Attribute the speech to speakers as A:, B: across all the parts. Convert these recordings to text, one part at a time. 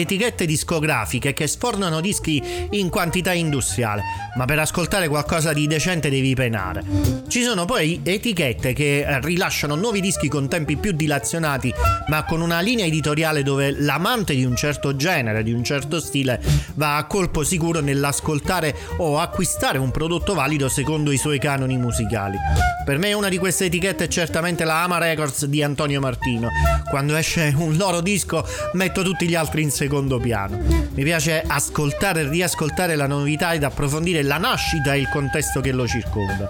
A: Etichette discografiche che sfornano dischi in quantità industriale, ma per ascoltare qualcosa di decente devi penare. Ci sono poi etichette che rilasciano nuovi dischi con tempi più dilazionati, ma con una linea editoriale dove l'amante di un certo genere, di un certo stile, va a colpo sicuro nell'ascoltare o acquistare un prodotto valido secondo i suoi canoni musicali. Per me una di queste etichette è certamente la Ama Records di Antonio Martino. Quando esce un loro disco metto tutti gli altri in secondo piano. Mi piace ascoltare e riascoltare la novità ed approfondire la nascita e il contesto che lo circonda.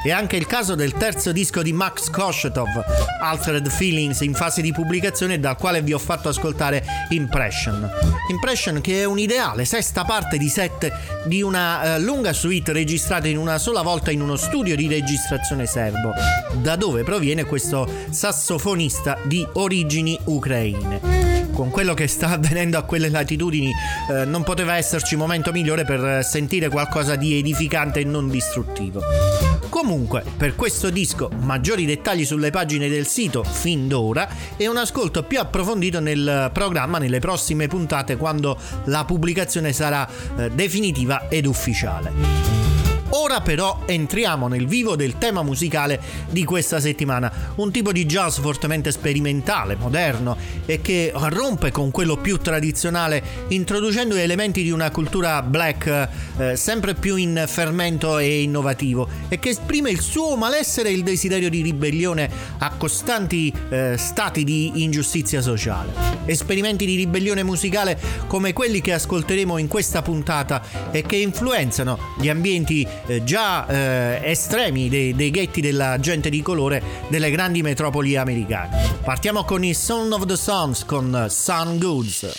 A: È anche il caso del terzo disco di Max Koshetov, Altered Feelings, in fase di pubblicazione dal quale vi ho fatto ascoltare Impression. Impression che è un ideale sesta parte di sette di una uh, lunga suite registrata in una sola volta in uno studio di registrazione serbo, da dove proviene questo sassofonista di origini ucraine con quello che sta avvenendo a quelle latitudini eh, non poteva esserci momento migliore per sentire qualcosa di edificante e non distruttivo. Comunque, per questo disco, maggiori dettagli sulle pagine del sito fin d'ora e un ascolto più approfondito nel programma nelle prossime puntate quando la pubblicazione sarà eh, definitiva ed ufficiale. Ora però entriamo nel vivo del tema musicale di questa settimana, un tipo di jazz fortemente sperimentale, moderno e che rompe con quello più tradizionale introducendo elementi di una cultura black eh, sempre più in fermento e innovativo e che esprime il suo malessere e il desiderio di ribellione a costanti eh, stati di ingiustizia sociale. Esperimenti di ribellione musicale come quelli che ascolteremo in questa puntata e che influenzano gli ambienti eh, già eh, estremi dei, dei, ghetti della gente di colore delle grandi metropoli americane. Partiamo con i Son of the Sons con Sun Goods.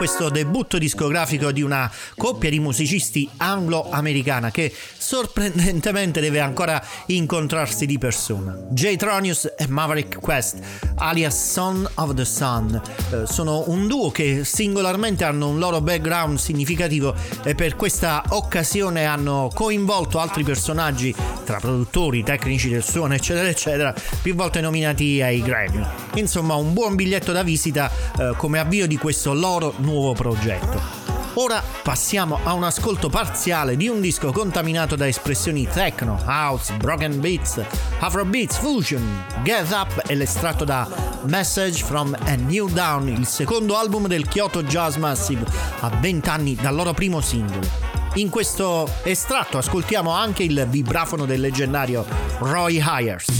A: Questo debutto discografico di una coppia di musicisti anglo-americana che sorprendentemente deve ancora incontrarsi di persona. Jay Tronius e Maverick Quest, alias Son of the Sun, eh, sono un duo che singolarmente hanno un loro background significativo e per questa occasione hanno coinvolto altri personaggi tra produttori, tecnici del suono, eccetera, eccetera, più volte nominati ai Grammy. Insomma, un buon biglietto da visita eh, come avvio di questo loro nuovo progetto. Ora passiamo a un ascolto parziale di un disco contaminato da espressioni techno, house, broken beats, afrobeats, fusion, get up e l'estratto da Message from a New Down, il secondo album del Kyoto Jazz Massive a 20 anni dal loro primo singolo. In questo estratto ascoltiamo anche il vibrafono del leggendario Roy Hyers.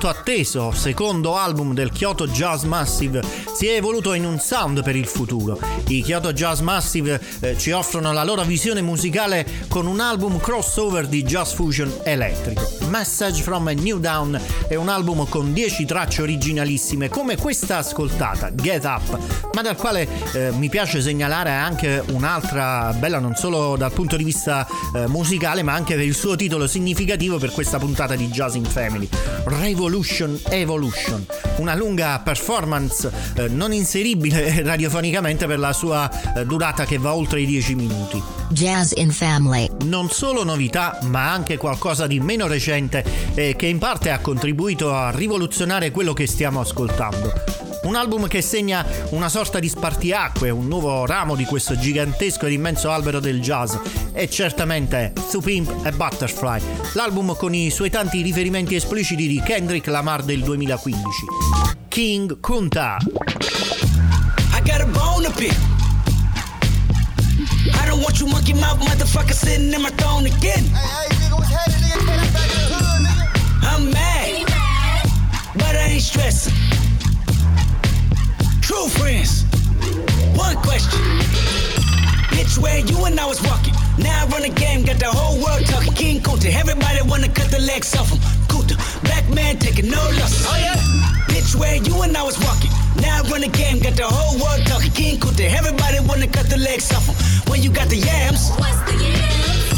B: muito
A: a atteso secondo album del Kyoto Jazz Massive si è evoluto in un sound per il futuro. I Kyoto Jazz Massive eh, ci offrono la loro visione musicale con un album crossover di jazz fusion elettrico. Message from a New Down è un album con 10 tracce originalissime come questa ascoltata, Get Up, ma dal quale eh, mi piace segnalare anche un'altra bella non solo dal punto di vista eh, musicale ma anche per il suo titolo significativo per questa puntata di Jazz in Family, Revolution Evolution, una lunga performance eh, non inseribile radiofonicamente per la sua eh, durata che va oltre i 10 minuti.
C: Jazz in Family.
A: Non solo novità, ma anche qualcosa di meno recente e che in parte ha contribuito a rivoluzionare quello che stiamo ascoltando. Un album che segna una sorta di spartiacque, un nuovo ramo di questo gigantesco ed immenso albero del jazz e certamente Two Pimp e Butterfly, l'album con i suoi tanti riferimenti espliciti di Kendrick Lamar del 2015. King Kunta.
D: I got a bone to pick. I don't want you monkey mouth motherfucker sitting in my throne again. I'm mad, but I ain't stressing. True friends. One question. Bitch, where you and I was walking. Now I run a game, got the whole world talking. King Kunta, everybody wanna cut the legs off him. Kunta, black man taking no losses. Oh yeah. Bitch, where you and I was walking. Now I run a game, got the whole world talking. King Kunta, everybody wanna cut the legs off him. When you got the yams,
B: What's the yams?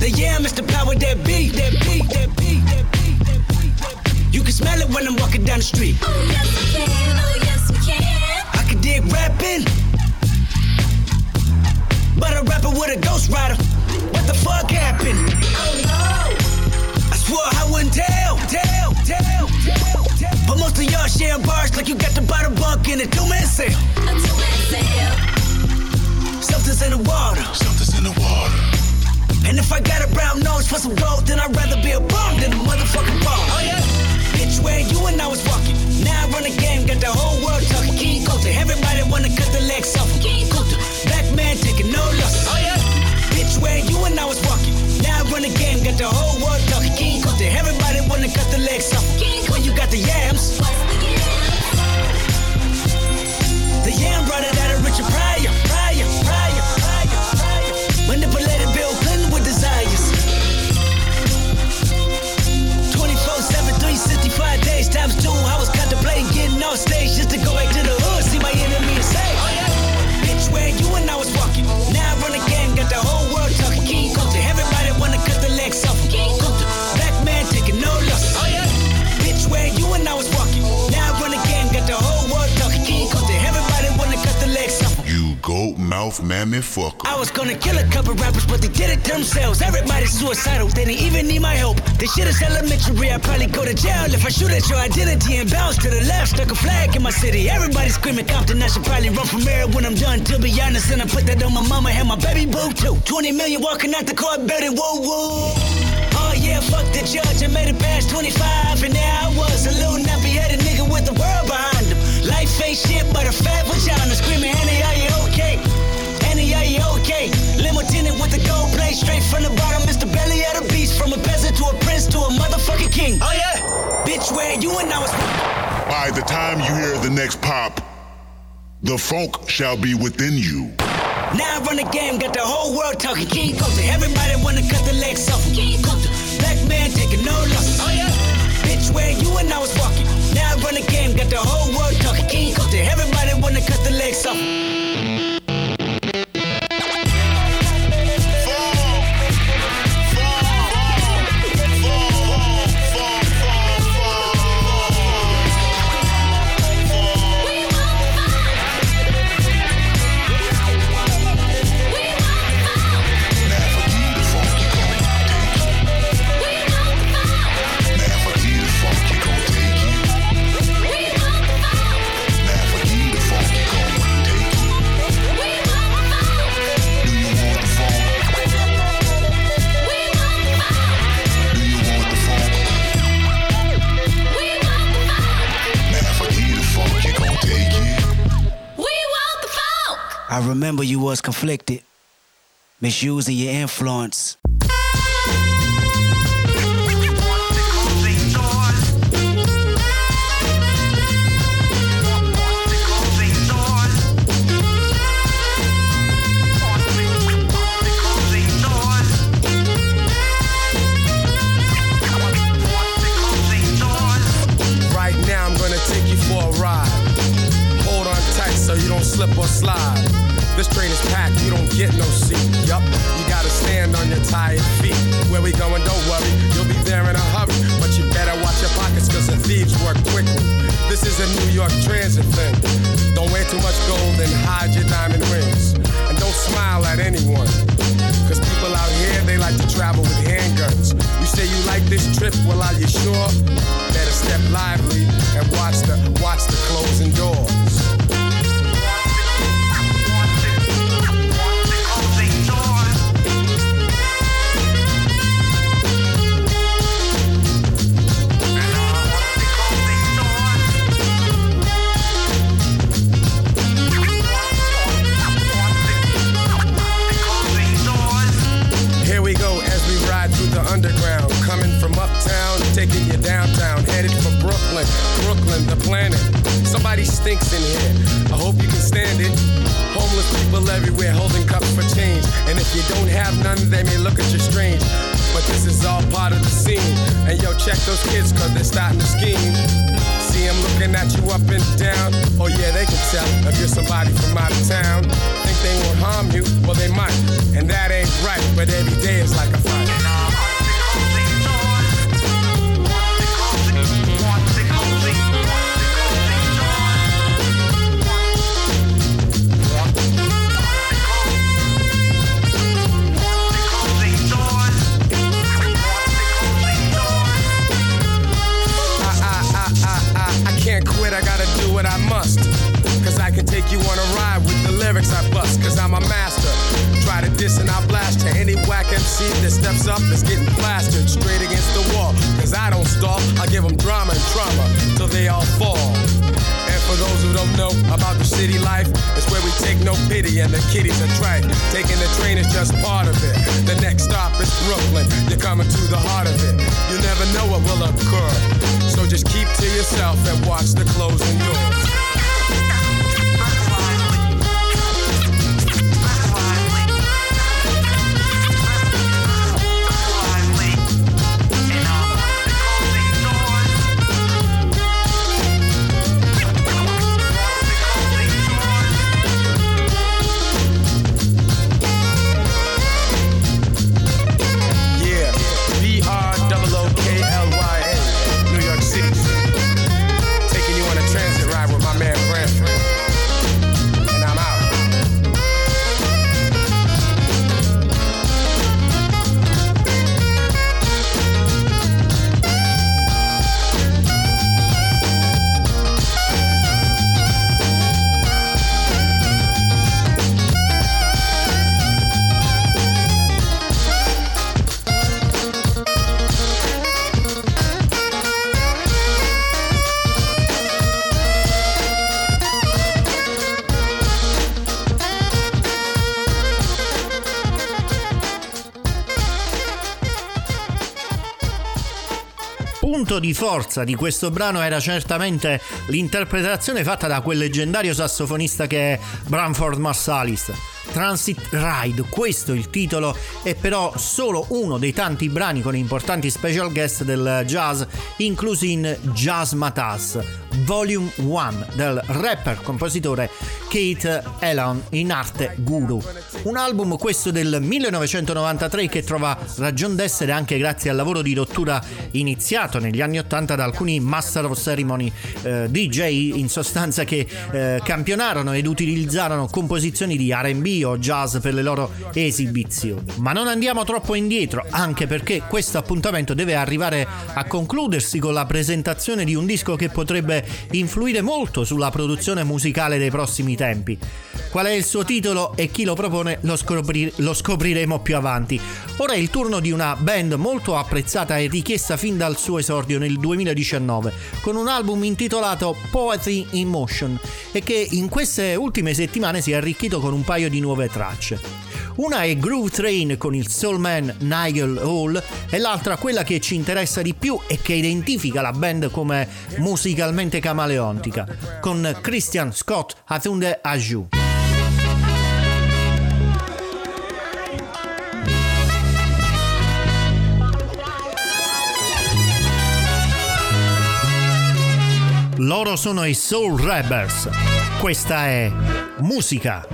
D: the yam is the power that beat, that beat, that beat, that beat, You can smell it when I'm walking down the street.
B: Oh yes
E: mammy fucker.
D: I was gonna kill a couple rappers, but they did it themselves. Everybody's suicidal, they didn't even need my help. This shit is elementary, I'd probably go to jail if I shoot at your identity and bounce to the left. Stuck a flag in my city. Everybody screaming Compton, I should probably run from here when I'm done. To be honest, and I put that on my mama and my baby boo too. 20 million walking out the court, better whoa whoa. Oh yeah, fuck the judge, I made it past 25, and now I was, a little nappy-headed nigga with the world behind him. Life ain't shit but a fat vagina, screaming, Annie, with the gold plate, straight from the bottom, Mr. Belly of the beast, from a peasant to a prince to a motherfucking king. Oh yeah, bitch, where you and I was.
E: By the time you hear the next pop, the funk shall be within you.
D: Now I run the game, got the whole world talking. King Kunta, everybody wanna cut the legs off. King Kunta, black man taking no losses. Oh yeah, bitch, where you and I was walking. Now I run the game, got the whole world talking. King Kunta, everybody wanna cut the legs off. I remember you was conflicted, misusing your influence.
F: They might. And that ain't right, but every day is like a fight. I, gotta do what I must. Cause I can take you on a ride with the lyrics I bust, cause I'm a master. Diss and I'll blast to Any whack MC that steps up is getting plastered straight against the wall. Cause I don't stall, I give them drama and trauma till they all fall. And for those who don't know about the city life, it's where we take no pity and the kiddies are trite. Taking the train is just part of it. The next stop is Brooklyn. You're coming to the heart of it. You never know what will occur. So just keep to yourself and watch the closing doors.
A: Di forza di questo brano era certamente l'interpretazione fatta da quel leggendario sassofonista che è Branford Marsalis. Transit Ride, questo è il titolo, è però solo uno dei tanti brani con importanti special guest del jazz inclusi in Jazz Matas, Volume 1 del rapper compositore Kate Elon in arte Guru. Un album questo del 1993 che trova ragion d'essere anche grazie al lavoro di rottura iniziato negli anni 80 da alcuni Master of Ceremony eh, DJ in sostanza che eh, campionarono ed utilizzarono composizioni di R&B o jazz per le loro esibizioni. Ma non andiamo troppo indietro, anche perché questo appuntamento deve arrivare a concludersi con la presentazione di un disco che potrebbe influire molto sulla produzione musicale dei prossimi tempi. Qual è il suo titolo e chi lo propone lo, scopri- lo scopriremo più avanti. Ora è il turno di una band molto apprezzata e richiesta fin dal suo esordio nel 2019, con un album intitolato Poetry in Motion e che in queste ultime settimane si è arricchito con un paio di nuove tracce. Una è Groove Train con il soulman Nigel Hall e l'altra quella che ci interessa di più e che identifica la band come musicalmente camaleontica, con Christian Scott Atunde Aju. Loro sono i Soul Rebels. Questa è musica.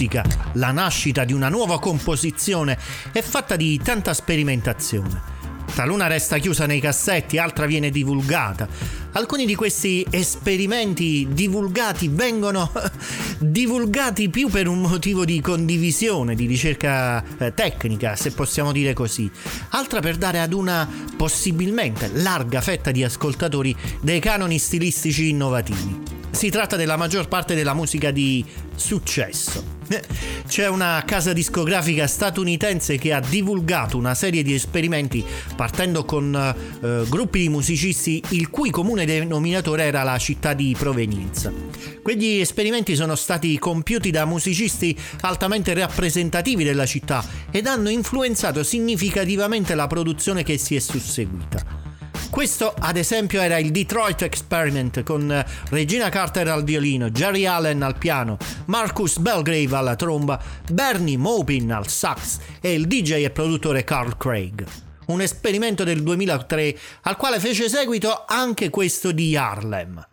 A: Musica, la nascita di una nuova composizione, è fatta di tanta sperimentazione. Taluna resta chiusa nei cassetti, altra viene divulgata. Alcuni di questi esperimenti divulgati vengono divulgati più per un motivo di condivisione, di ricerca eh, tecnica, se possiamo dire così. Altra per dare ad una possibilmente larga fetta di ascoltatori dei canoni stilistici innovativi. Si tratta della maggior parte della musica di successo. C'è una casa discografica statunitense che ha divulgato una serie di esperimenti partendo con eh, gruppi di musicisti il cui comune denominatore era la città di provenienza. Quegli esperimenti sono stati compiuti da musicisti altamente rappresentativi della città ed hanno influenzato significativamente la produzione che si è susseguita. Questo, ad esempio, era il Detroit Experiment con eh, Regina Carter al violino, Jerry Allen al piano, Marcus Belgrave alla tromba, Bernie Maupin al sax e il DJ e produttore Carl Craig. Un esperimento del 2003 al quale fece seguito anche questo di Harlem.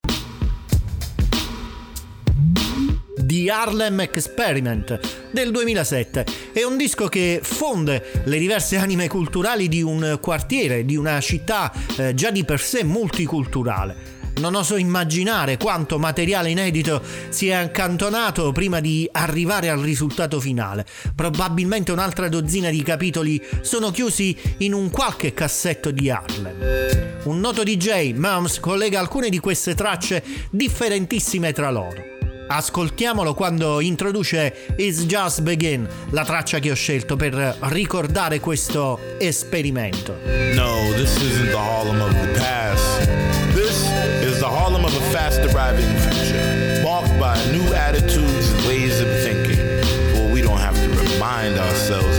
A: The Harlem Experiment del 2007. È un disco che fonde le diverse anime culturali di un quartiere, di una città eh, già di per sé multiculturale. Non oso immaginare quanto materiale inedito si è accantonato prima di arrivare al risultato finale. Probabilmente un'altra dozzina di capitoli sono chiusi in un qualche cassetto di Harlem. Un noto DJ, Mums, collega alcune di queste tracce differentissime tra loro. Ascoltiamolo quando introduce It's Just Begin, la traccia che ho scelto per ricordare questo esperimento.
G: No, this isn't the Harlem of the past. This is the Harlem of a fast arriving future, marked by new attitudes and ways of thinking. For we don't have to remind ourselves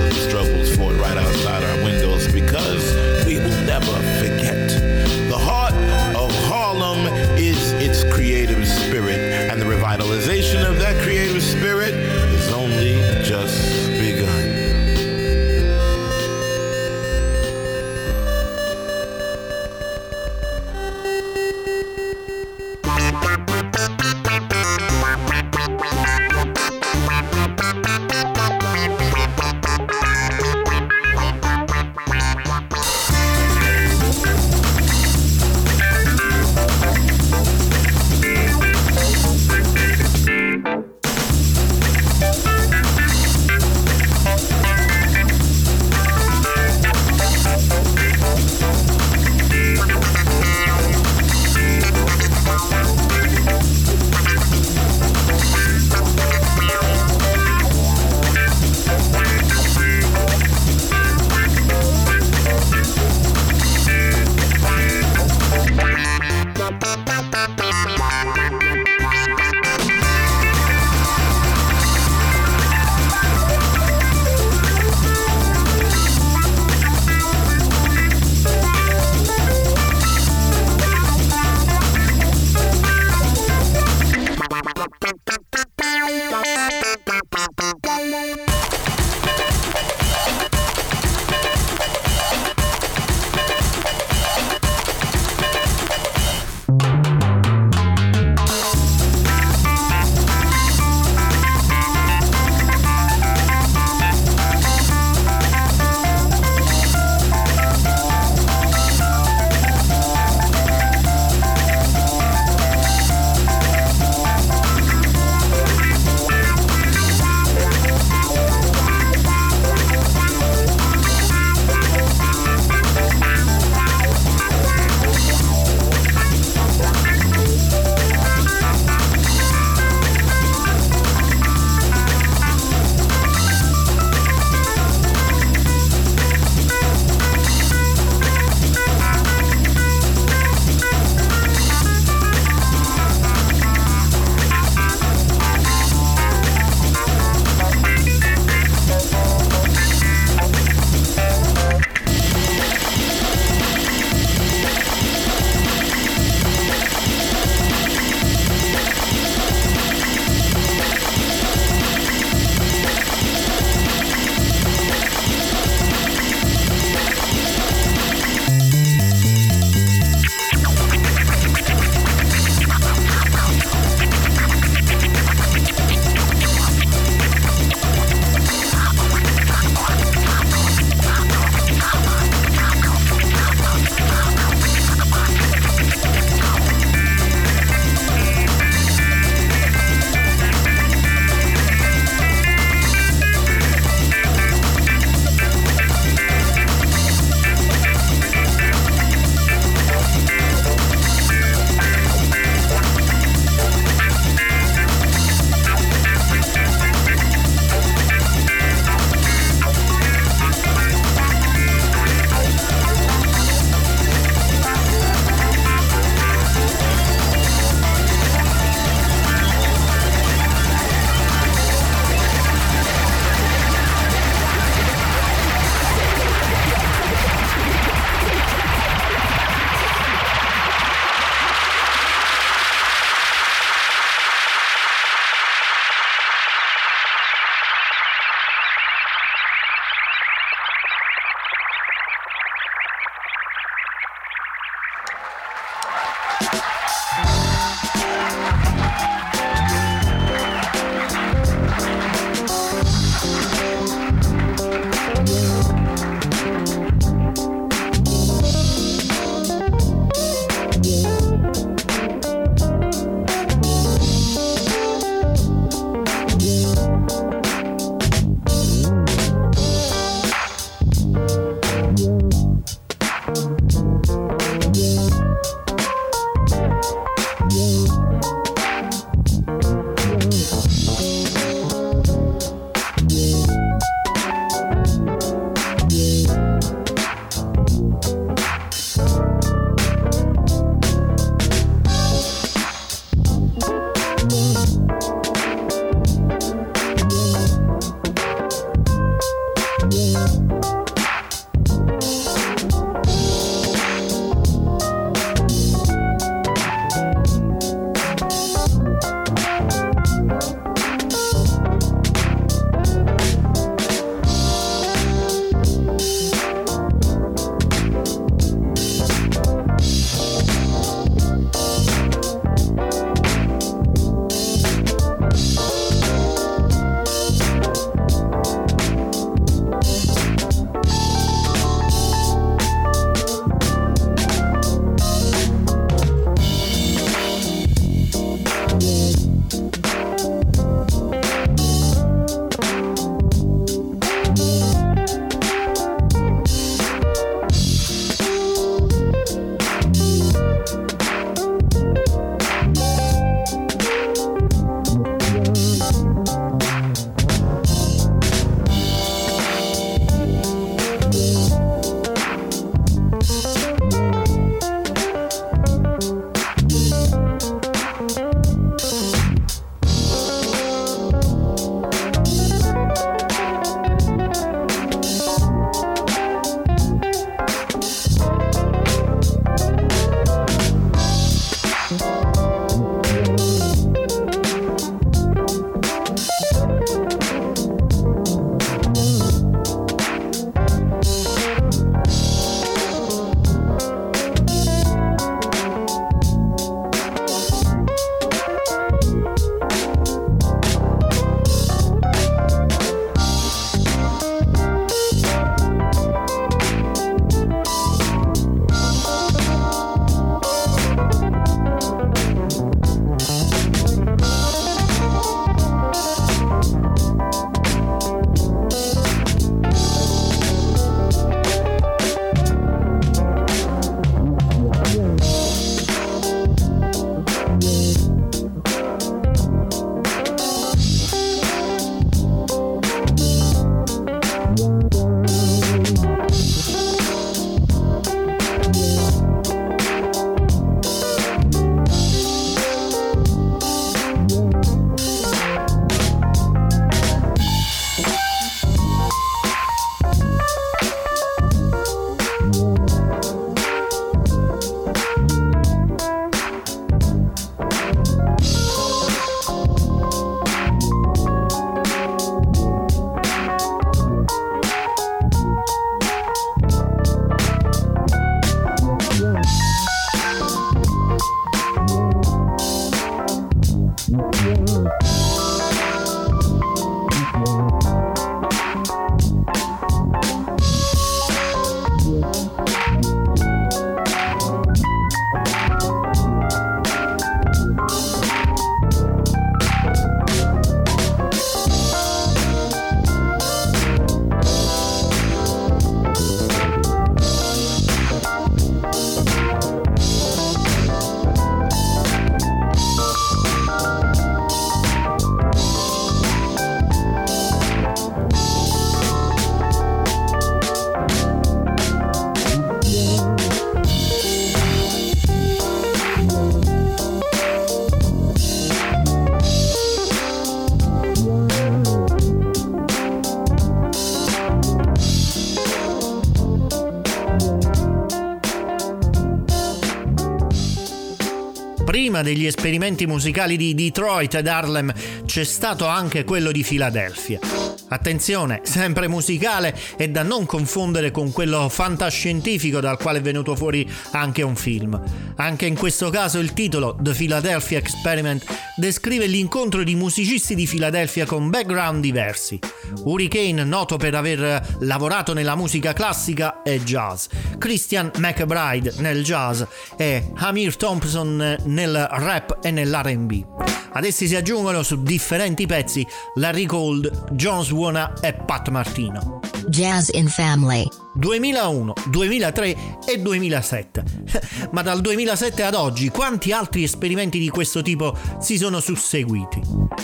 A: prima degli esperimenti musicali di Detroit ed Harlem c'è stato anche quello di Filadelfia. Attenzione, sempre musicale e da non confondere con quello fantascientifico dal quale è venuto fuori anche un film. Anche in questo caso il titolo The Philadelphia Experiment descrive l'incontro di musicisti di Filadelfia con background diversi. Hurricane, noto per aver lavorato nella musica classica e jazz, Christian McBride nel jazz e Amir Thompson nel rap e nell'RB. Ad essi si aggiungono su differenti pezzi Larry Gold, John Suona e Pat Martino.
C: Jazz in Family.
A: 2001, 2003 e 2007. Ma dal 2007 ad oggi quanti altri esperimenti di questo tipo si sono susseguiti?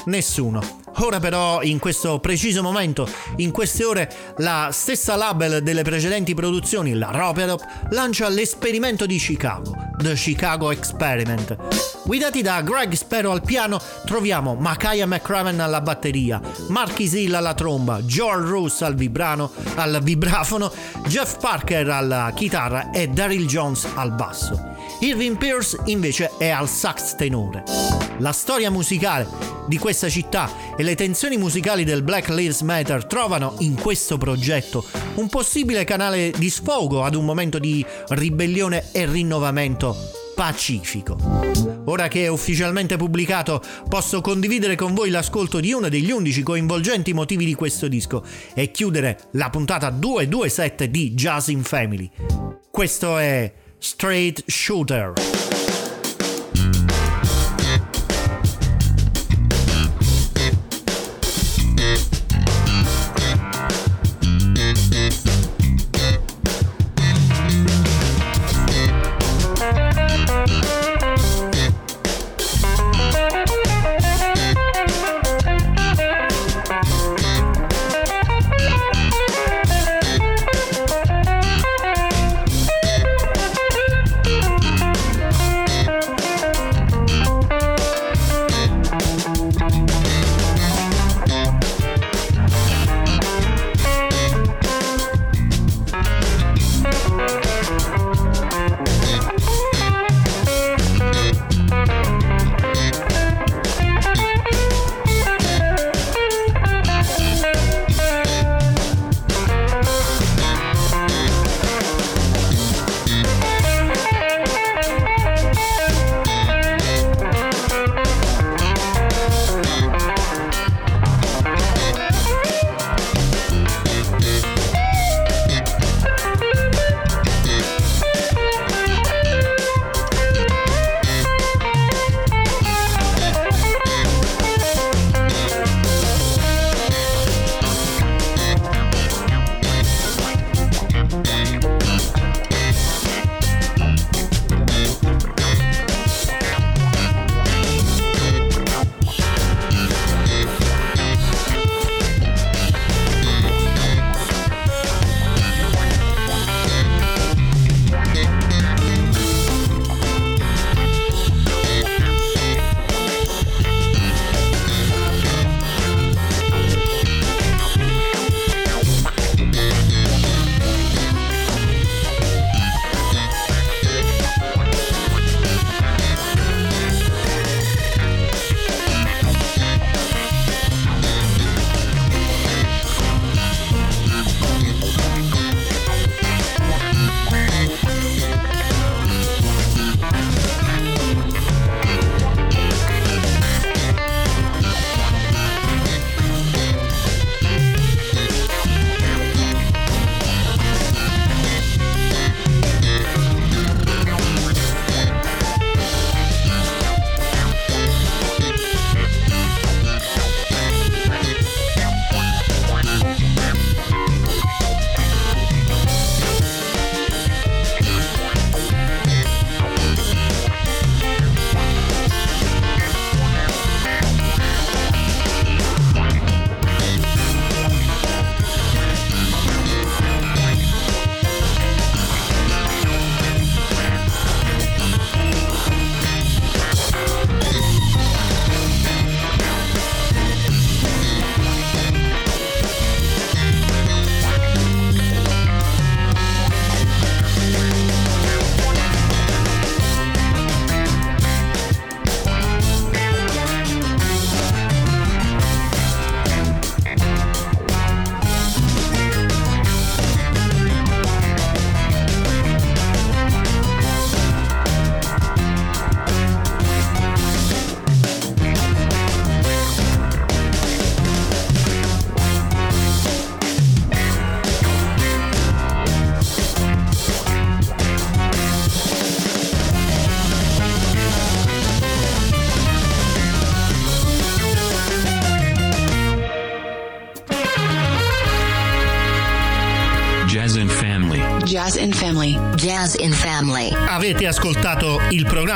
A: Nessuno. Ora però, in questo preciso momento, in queste ore, la stessa label delle precedenti produzioni, la Roperop, lancia l'esperimento di Chicago, The Chicago Experiment. Guidati da Greg Sparrow al piano, troviamo Makaya McCraven alla batteria, Marky Hill alla tromba, Joel Roos al vibrano, al vibrafono, Jeff Parker alla chitarra e Daryl Jones al basso. Irving Pierce invece è al sax tenore. La storia musicale di questa città e le tensioni musicali del Black Lives Matter trovano in questo progetto un possibile canale di sfogo ad un momento di ribellione e rinnovamento pacifico. Ora che è ufficialmente pubblicato, posso condividere con voi l'ascolto di uno degli undici coinvolgenti motivi di questo disco e chiudere la puntata 227 di Jazz in Family. Questo è Straight Shooter.